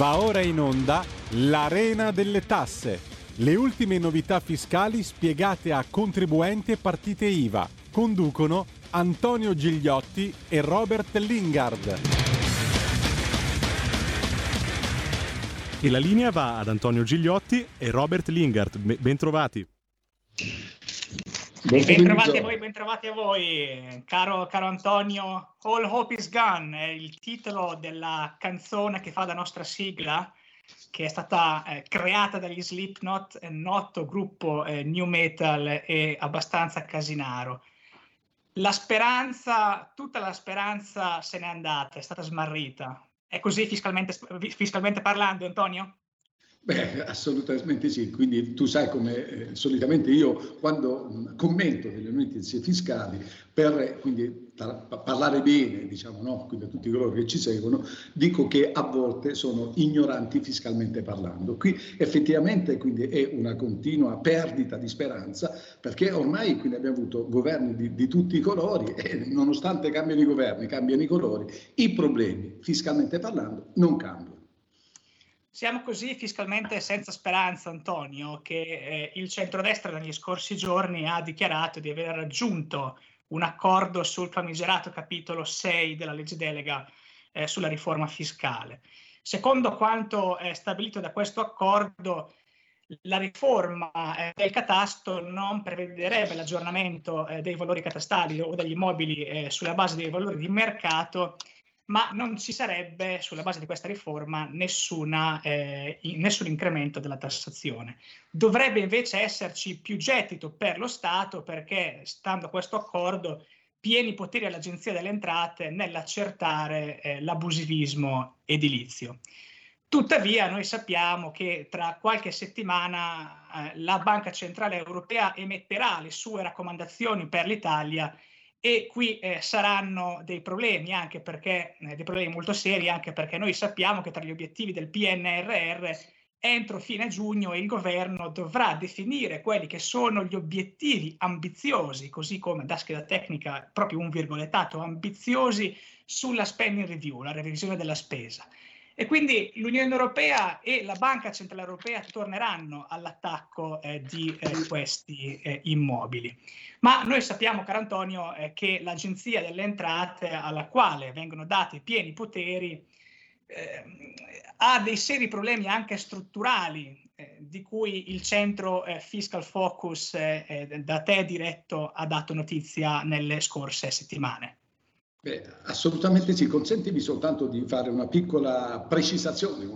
Va ora in onda l'Arena delle Tasse. Le ultime novità fiscali spiegate a contribuenti e partite IVA. Conducono Antonio Gigliotti e Robert Lingard. E la linea va ad Antonio Gigliotti e Robert Lingard. Bentrovati. Bentrovati a voi, bentrovati a voi, caro, caro, Antonio. All Hope is Gone è il titolo della canzone che fa la nostra sigla, che è stata eh, creata dagli Slipknot, noto gruppo eh, new metal e abbastanza casinaro. La speranza, tutta la speranza se n'è andata, è stata smarrita. È così fiscalmente, fiscalmente parlando, Antonio? Beh, assolutamente sì, quindi tu sai come eh, solitamente io quando mh, commento delle notizie fiscali per quindi, tar- parlare bene, diciamo, no? quindi a tutti coloro che ci seguono, dico che a volte sono ignoranti fiscalmente parlando. Qui effettivamente quindi è una continua perdita di speranza perché ormai quindi abbiamo avuto governi di, di tutti i colori e nonostante cambiano i governi, cambiano i colori, i problemi fiscalmente parlando non cambiano. Siamo così fiscalmente senza speranza, Antonio, che eh, il centrodestra negli scorsi giorni ha dichiarato di aver raggiunto un accordo sul famigerato capitolo 6 della legge delega eh, sulla riforma fiscale. Secondo quanto è stabilito da questo accordo, la riforma eh, del catasto non prevederebbe l'aggiornamento eh, dei valori catastali o degli immobili eh, sulla base dei valori di mercato ma non ci sarebbe sulla base di questa riforma nessuna, eh, nessun incremento della tassazione. Dovrebbe invece esserci più gettito per lo Stato perché, stando a questo accordo, pieni poteri all'Agenzia delle Entrate nell'accertare eh, l'abusivismo edilizio. Tuttavia noi sappiamo che tra qualche settimana eh, la Banca Centrale Europea emetterà le sue raccomandazioni per l'Italia e qui eh, saranno dei problemi anche perché eh, dei problemi molto seri anche perché noi sappiamo che tra gli obiettivi del PNRR entro fine giugno il governo dovrà definire quelli che sono gli obiettivi ambiziosi, così come da scheda tecnica proprio un virgolettato ambiziosi sulla spending review, la revisione della spesa. E quindi l'Unione Europea e la Banca Centrale Europea torneranno all'attacco eh, di eh, questi eh, immobili. Ma noi sappiamo, caro Antonio, eh, che l'Agenzia delle Entrate, alla quale vengono dati pieni poteri, ehm, ha dei seri problemi anche strutturali, eh, di cui il centro eh, Fiscal Focus da te diretto ha dato notizia nelle scorse settimane. Beh, assolutamente sì, consentimi soltanto di fare una piccola precisazione,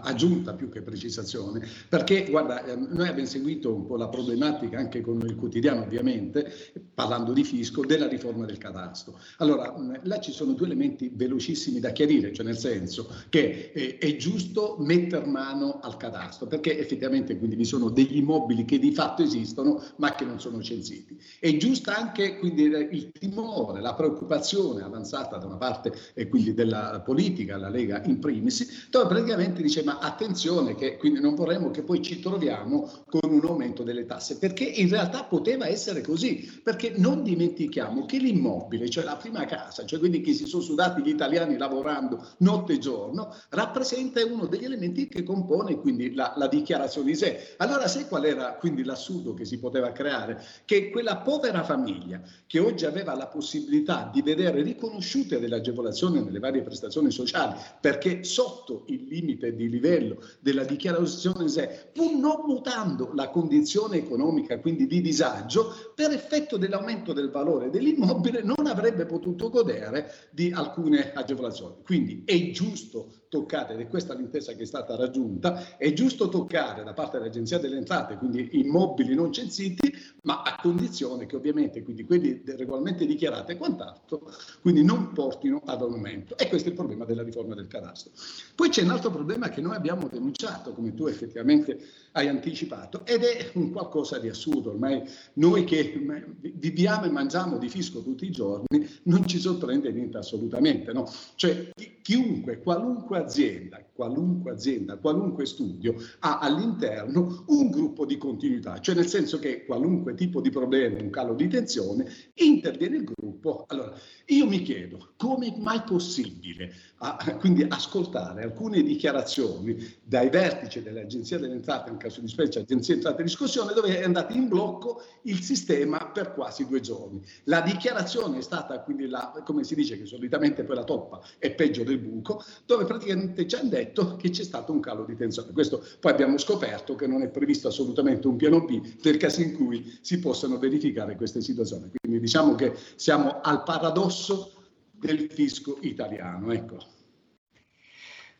aggiunta più che precisazione, perché guarda, ehm, noi abbiamo seguito un po' la problematica anche con il quotidiano ovviamente, parlando di fisco, della riforma del cadastro. Allora, là ci sono due elementi velocissimi da chiarire, cioè nel senso che è, è giusto mettere mano al cadastro, perché effettivamente quindi vi sono degli immobili che di fatto esistono ma che non sono censiti. È giusto anche quindi il timore, la preoccupazione avanzata da una parte e quindi della politica, la Lega in primis, dove praticamente dice ma attenzione che quindi non vorremmo che poi ci troviamo con un aumento delle tasse, perché in realtà poteva essere così, perché non dimentichiamo che l'immobile, cioè la prima casa, cioè quindi che si sono sudati gli italiani lavorando notte e giorno, rappresenta uno degli elementi che compone quindi la, la dichiarazione di sé. Allora sai qual era quindi l'assurdo che si poteva creare? Che quella povera famiglia che oggi aveva la possibilità di vedere riconosciute delle agevolazioni nelle varie prestazioni sociali, perché sotto il limite di livello della dichiarazione SE, pur non mutando la condizione economica, quindi di disagio, per effetto dell'aumento del valore dell'immobile non avrebbe potuto godere di alcune agevolazioni. Quindi è giusto toccare, ed è questa l'intesa che è stata raggiunta, è giusto toccare da parte dell'Agenzia delle Entrate, quindi immobili non censiti, ma a condizione che ovviamente quindi quelli regolarmente dichiarati e quant'altro, quindi non portino ad aumento. E questo è il problema della riforma del cadastro. Poi c'è un altro problema che noi abbiamo denunciato, come tu effettivamente hai anticipato, ed è un qualcosa di assurdo. Ormai noi che viviamo e mangiamo di fisco tutti i giorni, non ci sorprende niente assolutamente. No? Cioè chiunque, qualunque azienda, qualunque azienda, qualunque studio ha all'interno un gruppo di continuità, cioè nel senso che qualunque tipo di problema, un calo di tensione, interviene il gruppo. Allora, io mi chiedo come mai possibile a, quindi ascoltare alcune dichiarazioni dai vertici dell'Agenzia delle Entrate, in caso di specie Agenzia delle Entrate di discussione, dove è andato in blocco il sistema per quasi due giorni. La dichiarazione è stata quindi la, come si dice che solitamente poi la toppa è peggio del buco, dove praticamente ci hanno detto che c'è stato un calo di tensione. Questo poi abbiamo scoperto che non è previsto assolutamente un piano B nel caso in cui si possano verificare queste situazioni. Quindi diciamo che siamo al paradosso del fisco italiano. Ecco.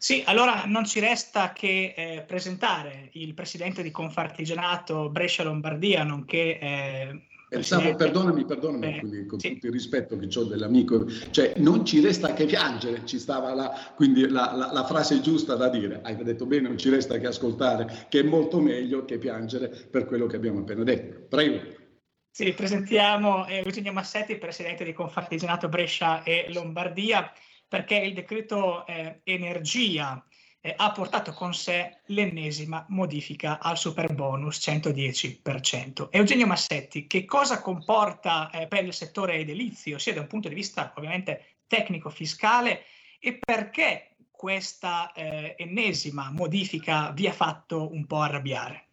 Sì, allora non ci resta che eh, presentare il presidente di Confartigianato Brescia Lombardia, nonché eh, Pensavo, perdonami, perdonami, quindi, con sì. tutto il rispetto che ho dell'amico, cioè non ci resta che piangere, ci stava la, quindi la, la, la, frase giusta da dire, hai detto bene, non ci resta che ascoltare, che è molto meglio che piangere per quello che abbiamo appena detto. Prego. Sì, presentiamo eh, Eugenio Massetti, presidente di Confartigianato Brescia e Lombardia, perché il decreto eh, energia eh, ha portato con sé l'ennesima modifica al super bonus 110%. Eugenio Massetti, che cosa comporta eh, per il settore edilizio, sia da un punto di vista ovviamente tecnico-fiscale, e perché questa eh, ennesima modifica vi ha fatto un po' arrabbiare?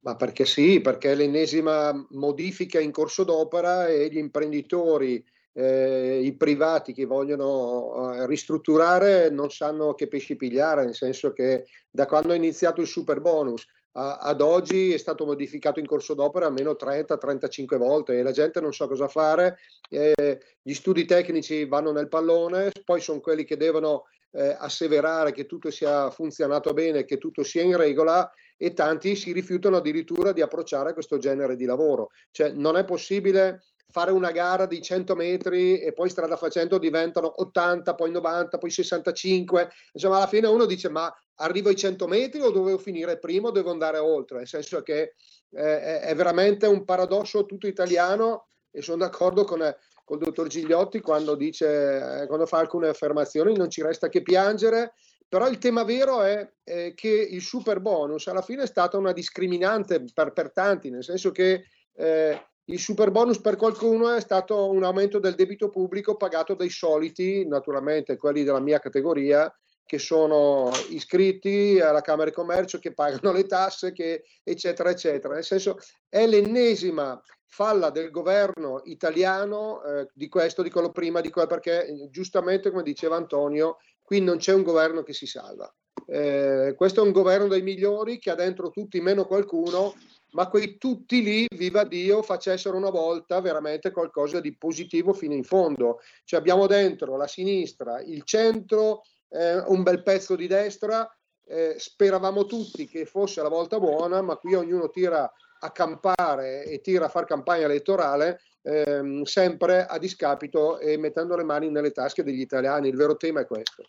Ma perché sì, perché l'ennesima modifica in corso d'opera e gli imprenditori eh, i privati che vogliono eh, ristrutturare non sanno che pesci pigliare, nel senso che da quando è iniziato il super bonus a, ad oggi è stato modificato in corso d'opera almeno 30-35 volte e la gente non sa cosa fare, eh, gli studi tecnici vanno nel pallone, poi sono quelli che devono eh, asseverare che tutto sia funzionato bene, che tutto sia in regola e tanti si rifiutano addirittura di approcciare questo genere di lavoro. Cioè non è possibile fare una gara di 100 metri e poi strada facendo diventano 80, poi 90, poi 65. Insomma, alla fine uno dice: Ma arrivo ai 100 metri o dovevo finire prima o devo andare oltre? Nel senso che eh, è veramente un paradosso tutto italiano e sono d'accordo con, con il dottor Gigliotti quando dice, eh, quando fa alcune affermazioni, non ci resta che piangere. Però il tema vero è eh, che il super bonus alla fine è stata una discriminante per, per tanti, nel senso che eh, il super bonus per qualcuno è stato un aumento del debito pubblico pagato dai soliti, naturalmente quelli della mia categoria, che sono iscritti alla Camera di Commercio, che pagano le tasse, che, eccetera, eccetera. Nel senso, è l'ennesima falla del governo italiano eh, di questo, di quello prima, di quello perché giustamente, come diceva Antonio, qui non c'è un governo che si salva. Eh, questo è un governo dei migliori che ha dentro tutti meno qualcuno ma quei tutti lì, viva Dio, facessero una volta veramente qualcosa di positivo fino in fondo. Cioè abbiamo dentro la sinistra, il centro, eh, un bel pezzo di destra, eh, speravamo tutti che fosse la volta buona, ma qui ognuno tira a campare e tira a far campagna elettorale ehm, sempre a discapito e mettendo le mani nelle tasche degli italiani. Il vero tema è questo.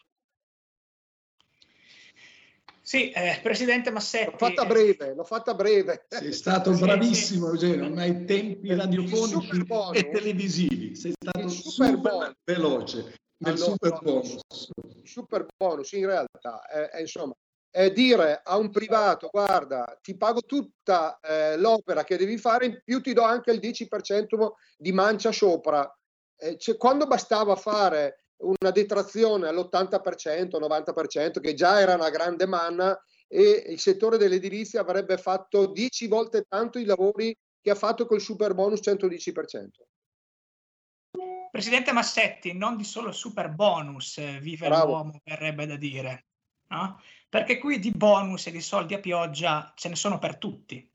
Sì, eh, Presidente Massetti. L'ho fatta breve, l'ho fatta breve. Sei stato bravissimo Eugenio, ma ai tempi radiofonici e televisivi. Sei stato super, super veloce nel allora, super bonus. Super bonus in realtà è, è insomma è dire a un privato guarda ti pago tutta eh, l'opera che devi fare in più ti do anche il 10% di mancia sopra eh, cioè, quando bastava fare una detrazione all'80%, 90%, che già era una grande manna e il settore dell'edilizia avrebbe fatto 10 volte tanto i lavori che ha fatto col super bonus 110%. Presidente Massetti, non di solo super bonus eh, vive Bravo. l'uomo, verrebbe da dire, no? perché qui di bonus e di soldi a pioggia ce ne sono per tutti.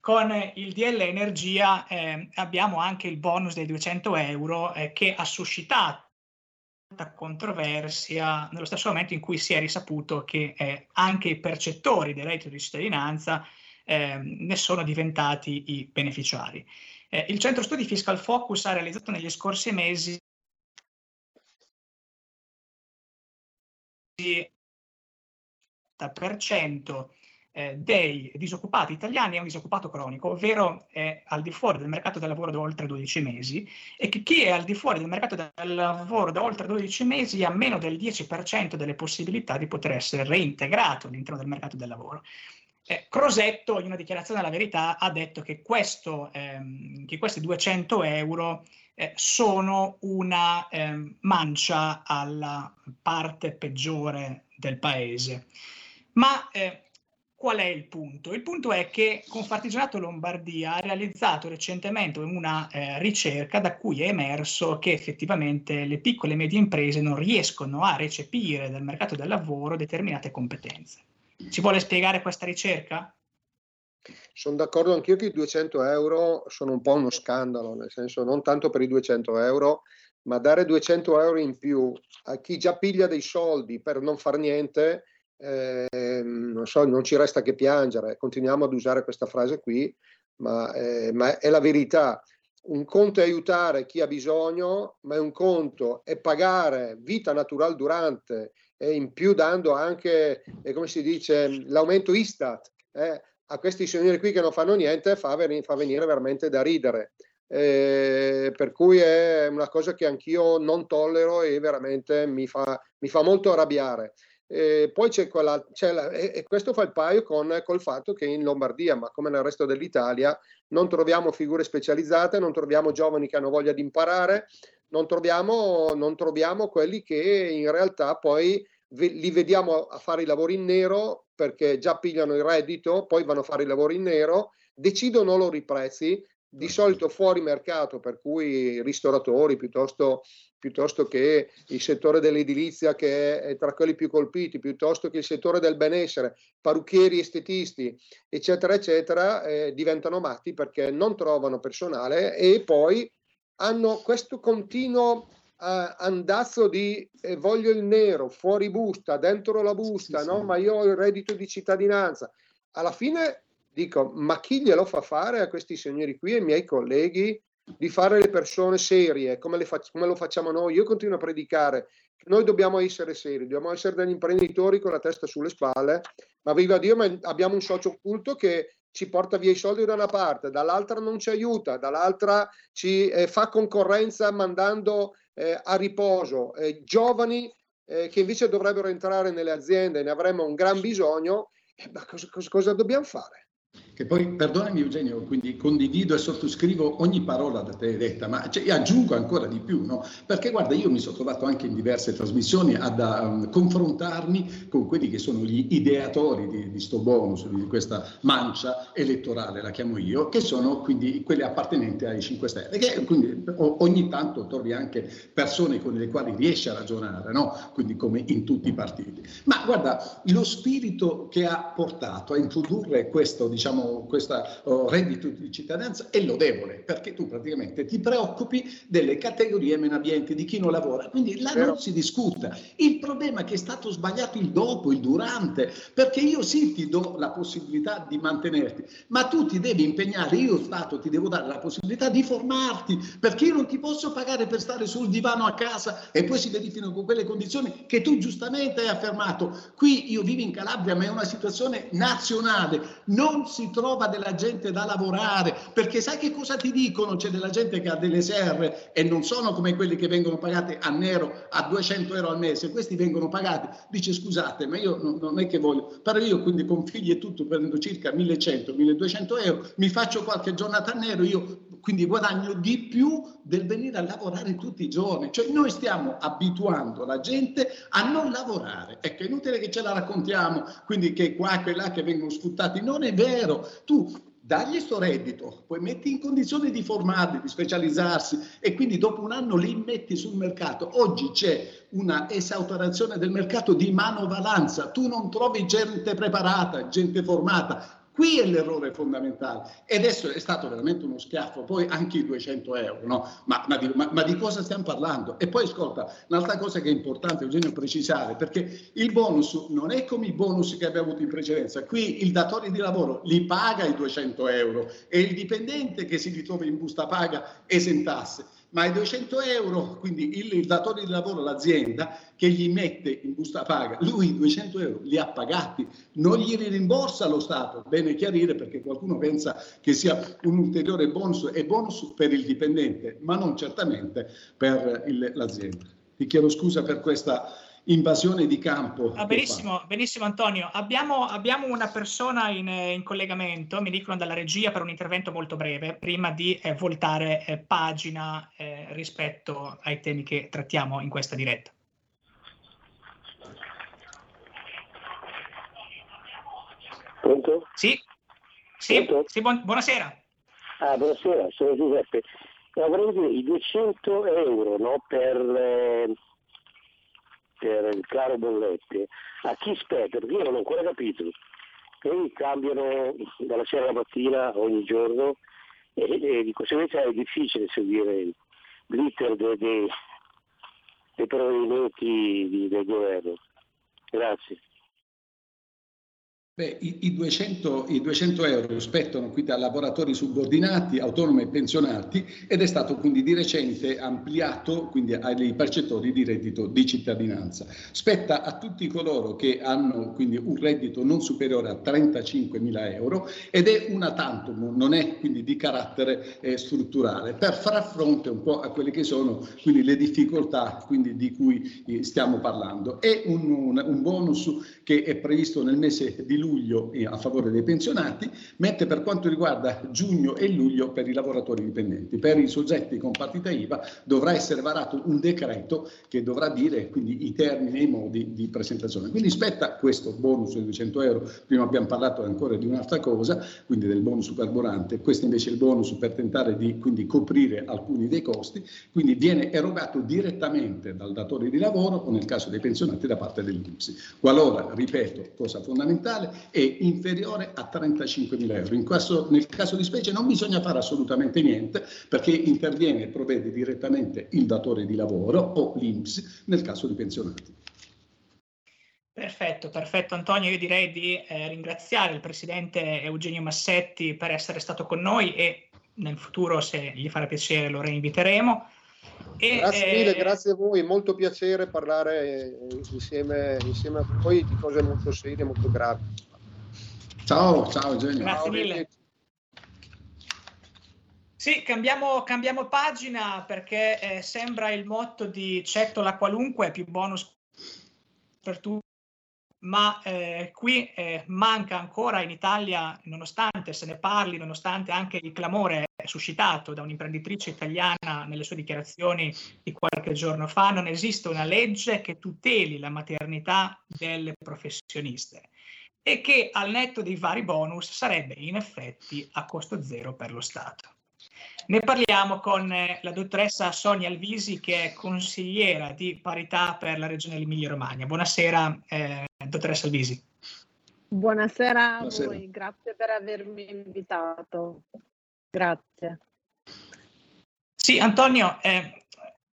Con il DL Energia eh, abbiamo anche il bonus dei 200 euro eh, che ha suscitato controversia nello stesso momento in cui si è risaputo che eh, anche i percettori del reddito di cittadinanza eh, ne sono diventati i beneficiari. Eh, il centro studi Fiscal Focus ha realizzato negli scorsi mesi il 30% eh, dei disoccupati italiani è un disoccupato cronico, ovvero è al di fuori del mercato del lavoro da oltre 12 mesi e che chi è al di fuori del mercato del lavoro da oltre 12 mesi ha meno del 10% delle possibilità di poter essere reintegrato all'interno del mercato del lavoro. Eh, Crosetto, in una dichiarazione alla verità, ha detto che, questo, ehm, che questi 200 euro eh, sono una ehm, mancia alla parte peggiore del paese. Ma eh, qual è il punto? Il punto è che Confartigianato Lombardia ha realizzato recentemente una eh, ricerca da cui è emerso che effettivamente le piccole e medie imprese non riescono a recepire dal mercato del lavoro determinate competenze. Ci vuole spiegare questa ricerca? Sono d'accordo anch'io che i 200 euro sono un po' uno scandalo, nel senso non tanto per i 200 euro, ma dare 200 euro in più a chi già piglia dei soldi per non far niente eh, non so, non ci resta che piangere, continuiamo ad usare questa frase qui, ma, eh, ma è la verità. Un conto è aiutare chi ha bisogno, ma un conto è pagare vita naturale durante e in più dando anche, eh, come si dice, l'aumento Istat eh, a questi signori qui che non fanno niente fa, venire, fa venire veramente da ridere. Eh, per cui è una cosa che anch'io non tollero e veramente mi fa, mi fa molto arrabbiare. E poi c'è quella, c'è la, e, questo fa il paio con col fatto che in Lombardia, ma come nel resto dell'Italia, non troviamo figure specializzate, non troviamo giovani che hanno voglia di imparare, non troviamo, non troviamo quelli che in realtà poi li vediamo a fare i lavori in nero perché già pigliano il reddito, poi vanno a fare i lavori in nero, decidono loro i prezzi, di solito fuori mercato, per cui ristoratori piuttosto, piuttosto che il settore dell'edilizia che è tra quelli più colpiti, piuttosto che il settore del benessere, parrucchieri, estetisti, eccetera, eccetera, eh, diventano matti perché non trovano personale e poi hanno questo continuo uh, andazzo di eh, voglio il nero, fuori busta, dentro la busta, sì, no? Sì. ma io ho il reddito di cittadinanza. Alla fine dico, ma chi glielo fa fare a questi signori qui, ai miei colleghi, di fare le persone serie, come, fac- come lo facciamo noi? Io continuo a predicare, noi dobbiamo essere seri, dobbiamo essere degli imprenditori con la testa sulle spalle, ma viva Dio, ma abbiamo un socio occulto che ci porta via i soldi da una parte, dall'altra non ci aiuta, dall'altra ci eh, fa concorrenza mandando eh, a riposo eh, giovani eh, che invece dovrebbero entrare nelle aziende, ne avremmo un gran bisogno, ma cosa, cosa, cosa dobbiamo fare? Che poi, perdonami Eugenio, quindi condivido e sottoscrivo ogni parola da te detta, ma cioè, aggiungo ancora di più, no? Perché guarda, io mi sono trovato anche in diverse trasmissioni ad um, confrontarmi con quelli che sono gli ideatori di, di sto bonus, di questa mancia elettorale, la chiamo io, che sono quindi quelli appartenenti ai 5 Stelle, che quindi ogni tanto trovi anche persone con le quali riesci a ragionare, no? Quindi come in tutti i partiti. Ma guarda, lo spirito che ha portato a introdurre questo, diciamo, questo oh, reddito di cittadinanza è lodevole perché tu praticamente ti preoccupi delle categorie meno abbienti, di chi non lavora, quindi là Però... non si discuta. Il problema è che è stato sbagliato il dopo, il durante, perché io sì ti do la possibilità di mantenerti, ma tu ti devi impegnare, io Stato ti devo dare la possibilità di formarti, perché io non ti posso pagare per stare sul divano a casa e poi si verificano con quelle condizioni che tu giustamente hai affermato. Qui io vivo in Calabria, ma è una situazione nazionale, non si trova trova della gente da lavorare, perché sai che cosa ti dicono? C'è della gente che ha delle serre e non sono come quelli che vengono pagati a nero a 200 euro al mese, questi vengono pagati, dice scusate, ma io non, non è che voglio, però io quindi con figli e tutto prendo circa 1100-1200 euro, mi faccio qualche giornata a nero, io quindi guadagno di più del venire a lavorare tutti i giorni. Cioè noi stiamo abituando la gente a non lavorare. Ecco, è inutile che ce la raccontiamo, quindi che qua e là che vengono sfruttati. Non è vero. Tu dagli sto reddito, poi metti in condizione di formarli, di specializzarsi e quindi dopo un anno li metti sul mercato. Oggi c'è una esautorazione del mercato di manovalanza, tu non trovi gente preparata, gente formata, Qui è l'errore fondamentale. E adesso è stato veramente uno schiaffo, poi anche i 200 euro, no? ma, ma, di, ma, ma, di, cosa stiamo parlando? E poi ascolta, un'altra cosa che è importante, Eugenio, precisare, perché il bonus non è come i bonus che abbiamo avuto in precedenza. Qui il datore di lavoro li paga i 200 euro e il dipendente che si ritrova in busta paga esentasse ma i 200 euro, quindi il, datore di lavoro, l'azienda che gli mette in busta paga, lui i 200 euro li ha pagati, non gli rimborsa lo Stato, bene chiarire perché qualcuno pensa che sia un ulteriore bonus e bonus per il dipendente, ma non certamente per il, l'azienda. Vi chiedo scusa per questa invasione di campo. Ah, benissimo, benissimo Antonio. Abbiamo, abbiamo una persona in, in, collegamento, mi dicono dalla regia, per un intervento molto breve, prima di eh, voltare eh, pagina eh, rispetto ai temi che trattiamo in questa diretta. Pronto? Sì, sì, Pronto? sì buon, buonasera. Ah, buonasera, sono Giuseppe. Avrei dire i 200 euro no, per... Per il caro bollette, a chi spetta? Perché io non ho ancora capito. Poi cambiano dalla sera alla mattina ogni giorno e, e di conseguenza è difficile seguire l'iter dei, dei, dei provvedimenti di, del governo. Grazie. Beh, i, i, 200, i, 200, euro spettano quindi a lavoratori subordinati, autonomi e pensionati ed è stato quindi di recente ampliato quindi ai percettori di reddito di cittadinanza. Spetta a tutti coloro che hanno quindi un reddito non superiore a 35 mila euro ed è una tantum, non è quindi di carattere eh, strutturale, per far fronte un po' a quelle che sono quindi le difficoltà quindi, di cui eh, stiamo parlando. È un, un, un bonus che è previsto nel mese di luglio luglio a favore dei pensionati, mentre per quanto riguarda giugno e luglio per i lavoratori dipendenti. Per i soggetti con partita IVA dovrà essere varato un decreto che dovrà dire quindi i termini e i modi di presentazione. Quindi spetta questo bonus di 200 euro, prima abbiamo parlato ancora di un'altra cosa, quindi del bonus carburante, questo invece è il bonus per tentare di quindi, coprire alcuni dei costi, quindi viene erogato direttamente dal datore di lavoro o nel caso dei pensionati da parte dell'INPS. Qualora, ripeto, cosa fondamentale, è inferiore a 35 mila euro. In questo, nel caso di specie non bisogna fare assolutamente niente perché interviene e provvede direttamente il datore di lavoro o l'INPS nel caso di pensionati. Perfetto, perfetto Antonio, io direi di eh, ringraziare il Presidente Eugenio Massetti per essere stato con noi e nel futuro se gli farà piacere lo reinviteremo. E, grazie mille, eh, grazie a voi, molto piacere parlare insieme, insieme a voi di cose molto serie, molto gravi. Ciao, ciao Eugenio. Grazie mille. Sì, cambiamo, cambiamo pagina perché eh, sembra il motto di Cettola qualunque, più bonus per tutti, ma eh, qui eh, manca ancora in Italia, nonostante se ne parli, nonostante anche il clamore suscitato da un'imprenditrice italiana nelle sue dichiarazioni di qualche giorno fa, non esiste una legge che tuteli la maternità delle professioniste e che al netto dei vari bonus sarebbe in effetti a costo zero per lo Stato. Ne parliamo con eh, la dottoressa Sonia Alvisi che è consigliera di parità per la regione Emilia-Romagna. Buonasera eh, dottoressa Alvisi. Buonasera a Buonasera. voi, grazie per avermi invitato. Grazie. Sì, Antonio, eh,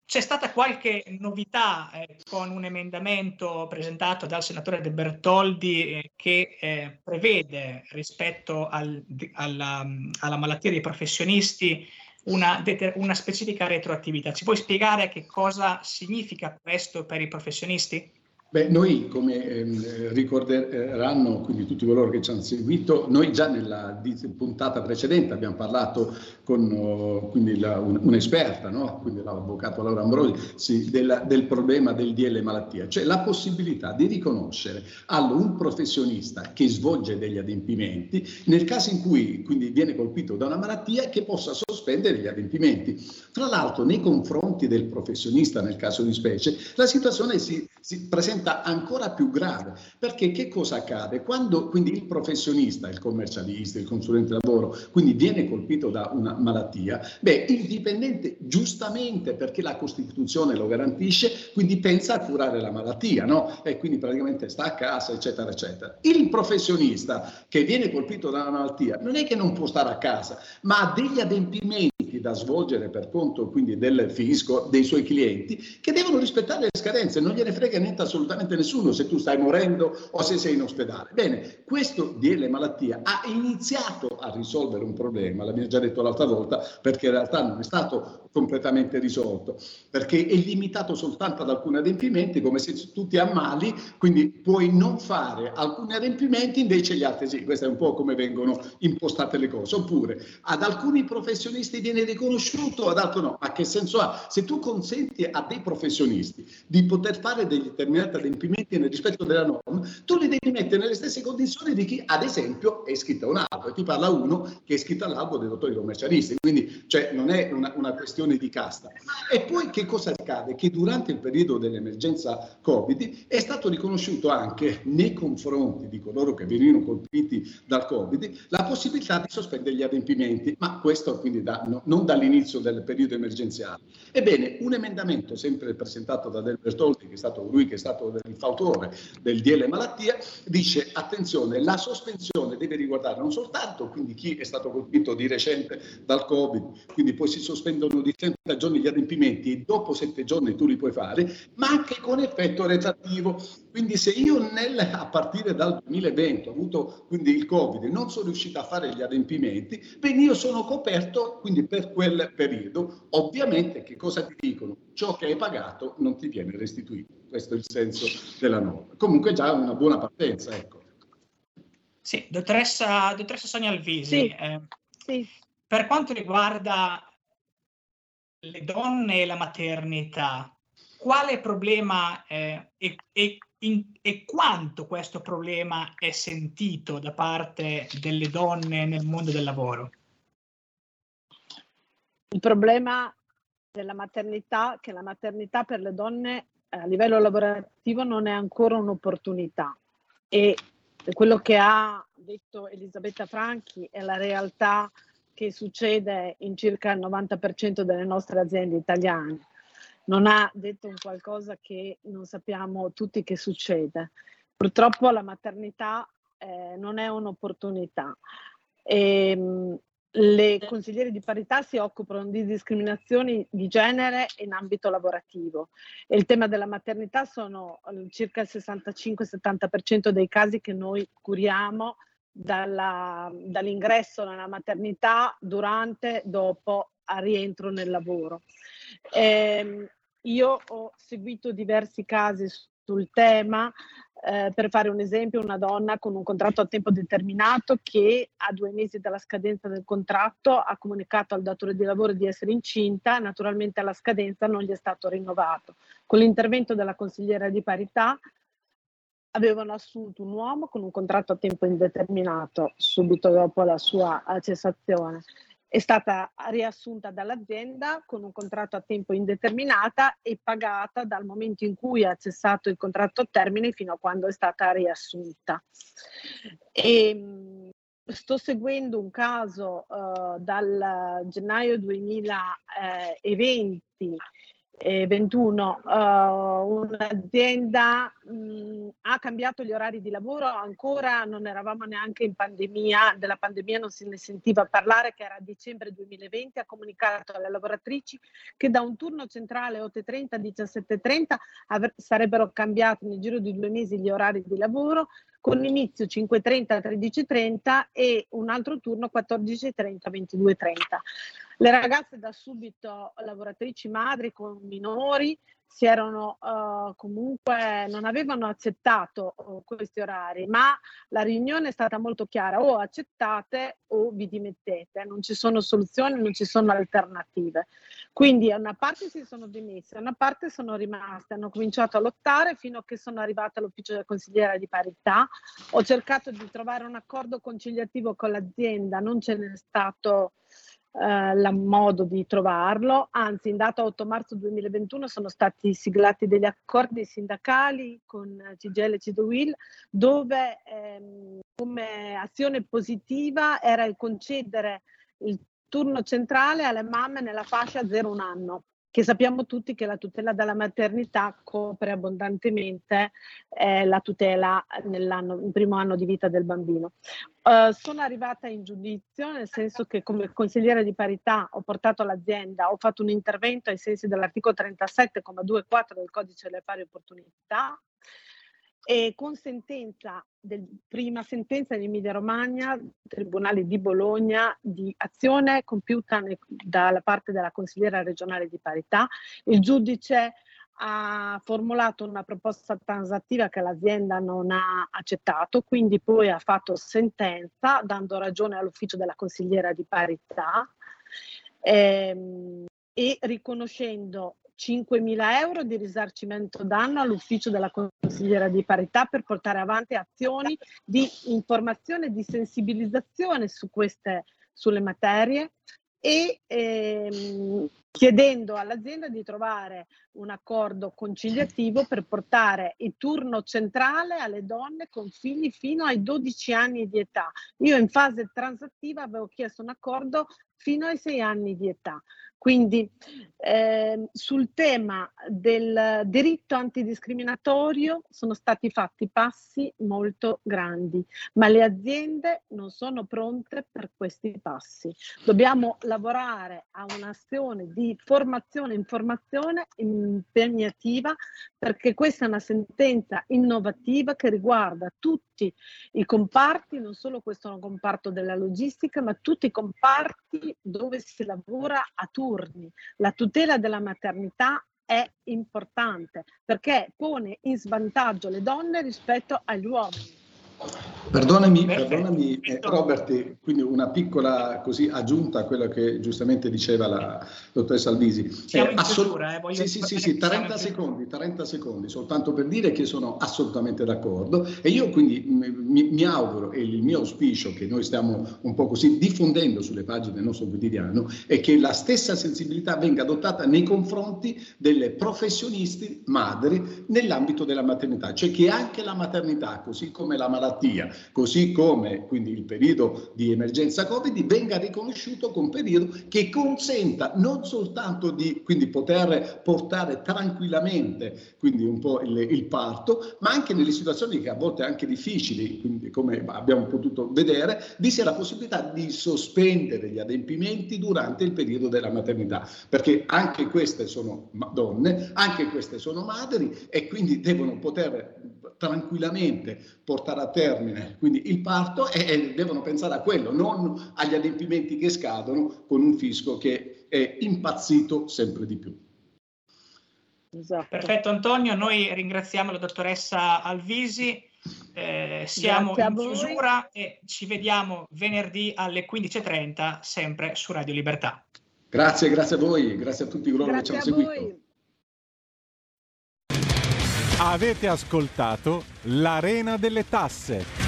c'è stata qualche novità eh, con un emendamento presentato dal senatore De Bertoldi eh, che eh, prevede rispetto al, alla, alla, malattia dei professionisti una, una, specifica retroattività. Ci puoi spiegare che cosa significa questo per i professionisti? Beh, noi come ehm, ricorderanno quindi tutti coloro che ci hanno seguito, noi già nella puntata precedente abbiamo parlato con oh, la, un, un'esperta, no? quindi l'avvocato Laura Ambrosi, sì, della, del problema del DL malattia, cioè la possibilità di riconoscere a un professionista che svolge degli adempimenti nel caso in cui quindi viene colpito da una malattia che possa sospendere gli adempimenti. Tra l'altro nei confronti del professionista nel caso di specie la situazione si, si presenta diventa ancora più grave perché che cosa accade? Quando quindi il professionista, il commercialista, il consulente lavoro, quindi viene colpito da una malattia, beh, il dipendente giustamente perché la Costituzione lo garantisce, quindi pensa a curare la malattia, no? E quindi praticamente sta a casa, eccetera, eccetera. Il professionista che viene colpito da una malattia non è che non può stare a casa, ma ha degli adempimenti da svolgere per conto quindi del fisco, dei suoi clienti, che devono rispettare le scadenze, non gliene frega niente assolutamente nessuno se tu stai morendo o se sei in ospedale. Bene, questo DL malattia ha iniziato a risolvere un problema, l'abbiamo già detto l'altra volta, perché in realtà non è stato completamente risolto, perché è limitato soltanto ad alcuni adempimenti, come se tu ti ammali, quindi puoi non fare alcuni adempimenti, invece gli altri sì, questo è un po' come vengono impostate le cose, oppure ad alcuni professionisti viene riconosciuto, ad altro no. Ma che senso ha? Se tu consenti a dei professionisti di poter fare degli determinati adempimenti nel rispetto della norma, tu li devi mettere nelle stesse condizioni di chi, ad esempio, è iscritto a un albo. E ti parla uno che è iscritto all'albo dei dottori commercialisti. Quindi cioè, non è una, una questione di casta. E poi che cosa accade? Che durante il periodo dell'emergenza Covid è stato riconosciuto anche nei confronti di coloro che venivano colpiti dal Covid la possibilità di sospendere gli adempimenti, ma questo quindi da, no, non dall'inizio del periodo emergenziale. Ebbene, un emendamento sempre presentato da Del Bertoldi, che è stato lui che è stato il fautore del DL malattia, dice attenzione, la sospensione deve riguardare non soltanto quindi chi è stato colpito di recente dal Covid, quindi poi si sospendono di 30 giorni gli adempimenti e dopo 7 giorni tu li puoi fare, ma anche con effetto retroattivo. Quindi se io nel, a partire dal 2020 ho avuto quindi il Covid e non sono riuscito a fare gli adempimenti, bene io sono coperto quindi per quel periodo. Ovviamente che cosa ti dicono? Ciò che hai pagato non ti viene restituito. Questo è il senso della norma. Comunque già una buona partenza, ecco. Sì, dottoressa, dottoressa Sonia Alvisi, sì. Eh, sì. per quanto riguarda le donne e la maternità, quale problema eh, e, e, in, e, quanto questo problema è sentito da parte delle donne nel mondo del lavoro? Il problema della maternità, che la maternità per le donne a livello lavorativo non è ancora un'opportunità e quello che ha detto Elisabetta Franchi è la realtà che succede in circa il 90% delle nostre aziende italiane. Non ha detto un qualcosa che non sappiamo tutti che succede. Purtroppo la maternità eh, non è un'opportunità. E, ehm, le consigliere di parità si occupano di discriminazioni di genere in ambito lavorativo e il tema della maternità sono eh, circa il 65-70% dei casi che noi curiamo dalla, dall'ingresso nella maternità, durante, dopo, a rientro nel lavoro. Eh, io ho seguito diversi casi sul tema, eh, per fare un esempio, una donna con un contratto a tempo determinato che a due mesi dalla scadenza del contratto ha comunicato al datore di lavoro di essere incinta, naturalmente alla scadenza non gli è stato rinnovato. Con l'intervento della consigliera di parità avevano assunto un uomo con un contratto a tempo indeterminato subito dopo la sua cessazione. È stata riassunta dall'azienda con un contratto a tempo indeterminata e pagata dal momento in cui ha cessato il contratto a termine fino a quando è stata riassunta. E, ehm, sto seguendo un caso uh, dal gennaio 2020 eh, 21 uh, un'azienda mh, ha cambiato gli orari di lavoro, ancora non eravamo neanche in pandemia, della pandemia non se ne sentiva parlare che era a dicembre 2020, ha comunicato alle lavoratrici che da un turno centrale 8.30 a 17.30 av- sarebbero cambiati nel giro di due mesi gli orari di lavoro con inizio 5.30 a 13.30 e un altro turno 14.30 a 22.30. Le ragazze da subito lavoratrici madri con minori si erano uh, comunque non avevano accettato uh, questi orari, ma la riunione è stata molto chiara, o accettate o vi dimettete, non ci sono soluzioni, non ci sono alternative. Quindi una parte si sono dimesse, una parte sono rimaste, hanno cominciato a lottare fino a che sono arrivata all'ufficio della consigliera di parità, ho cercato di trovare un accordo conciliativo con l'azienda, non ce n'è stato eh, la modo di trovarlo, anzi in data 8 marzo 2021 sono stati siglati degli accordi sindacali con CGL e CIDOWIL dove ehm, come azione positiva era il concedere il turno centrale alle mamme nella fascia 0-1 anno che sappiamo tutti che la tutela della maternità copre abbondantemente eh, la tutela nel primo anno di vita del bambino. Uh, sono arrivata in giudizio, nel senso che come consigliere di parità ho portato l'azienda, ho fatto un intervento ai sensi dell'articolo 37,2.4 del codice delle pari opportunità e con sentenza del, prima sentenza in Emilia Romagna, Tribunale di Bologna, di azione compiuta ne, dalla parte della consigliera regionale di parità, il giudice ha formulato una proposta transattiva che l'azienda non ha accettato, quindi poi ha fatto sentenza dando ragione all'ufficio della consigliera di parità ehm, e riconoscendo 5.000 euro di risarcimento danno all'ufficio della consigliera di parità per portare avanti azioni di informazione e di sensibilizzazione su queste, sulle materie e ehm, chiedendo all'azienda di trovare un accordo conciliativo per portare il turno centrale alle donne con figli fino ai 12 anni di età. Io in fase transattiva avevo chiesto un accordo fino ai 6 anni di età. Quindi eh, sul tema del diritto antidiscriminatorio sono stati fatti passi molto grandi, ma le aziende non sono pronte per questi passi. Dobbiamo lavorare a un'azione di formazione e informazione impegnativa perché questa è una sentenza innovativa che riguarda tutti i comparti, non solo questo comparto della logistica, ma tutti i comparti dove si lavora a turni. La tutela della maternità è importante perché pone in svantaggio le donne rispetto agli uomini. Perdonami, perdonami eh, Robert, quindi una piccola così, aggiunta a quello che giustamente diceva la dottoressa Alvisi. Siamo eh, chiusura, eh, sì, sì, sì, sì 30 secondi, 30 secondi, soltanto per dire che sono assolutamente d'accordo. E io quindi mi, mi, auguro e il mio auspicio che noi stiamo un po' così diffondendo sulle pagine del nostro quotidiano è che la stessa sensibilità venga adottata nei confronti delle professionisti madri nell'ambito della maternità, cioè che anche la maternità, così come la malattia, così come quindi il periodo di emergenza Covid venga riconosciuto come periodo che consenta non soltanto di quindi poter portare tranquillamente quindi un po' il, il parto, ma anche nelle situazioni che a volte anche difficili, quindi come abbiamo potuto vedere, vi sia la possibilità di sospendere gli adempimenti durante il periodo della maternità, perché anche queste sono donne, anche queste sono madri e quindi devono poter tranquillamente portare a termine quindi il parto e, e, devono pensare a quello, non agli adempimenti che scadono con un fisco che è impazzito sempre di più. Esatto. Perfetto Antonio, noi ringraziamo la dottoressa Alvisi, eh, siamo in chiusura e ci vediamo venerdì alle 15.30 sempre su Radio Libertà. Grazie, grazie a voi, grazie a tutti coloro grazie che ci hanno seguito. Avete ascoltato l'Arena delle Tasse.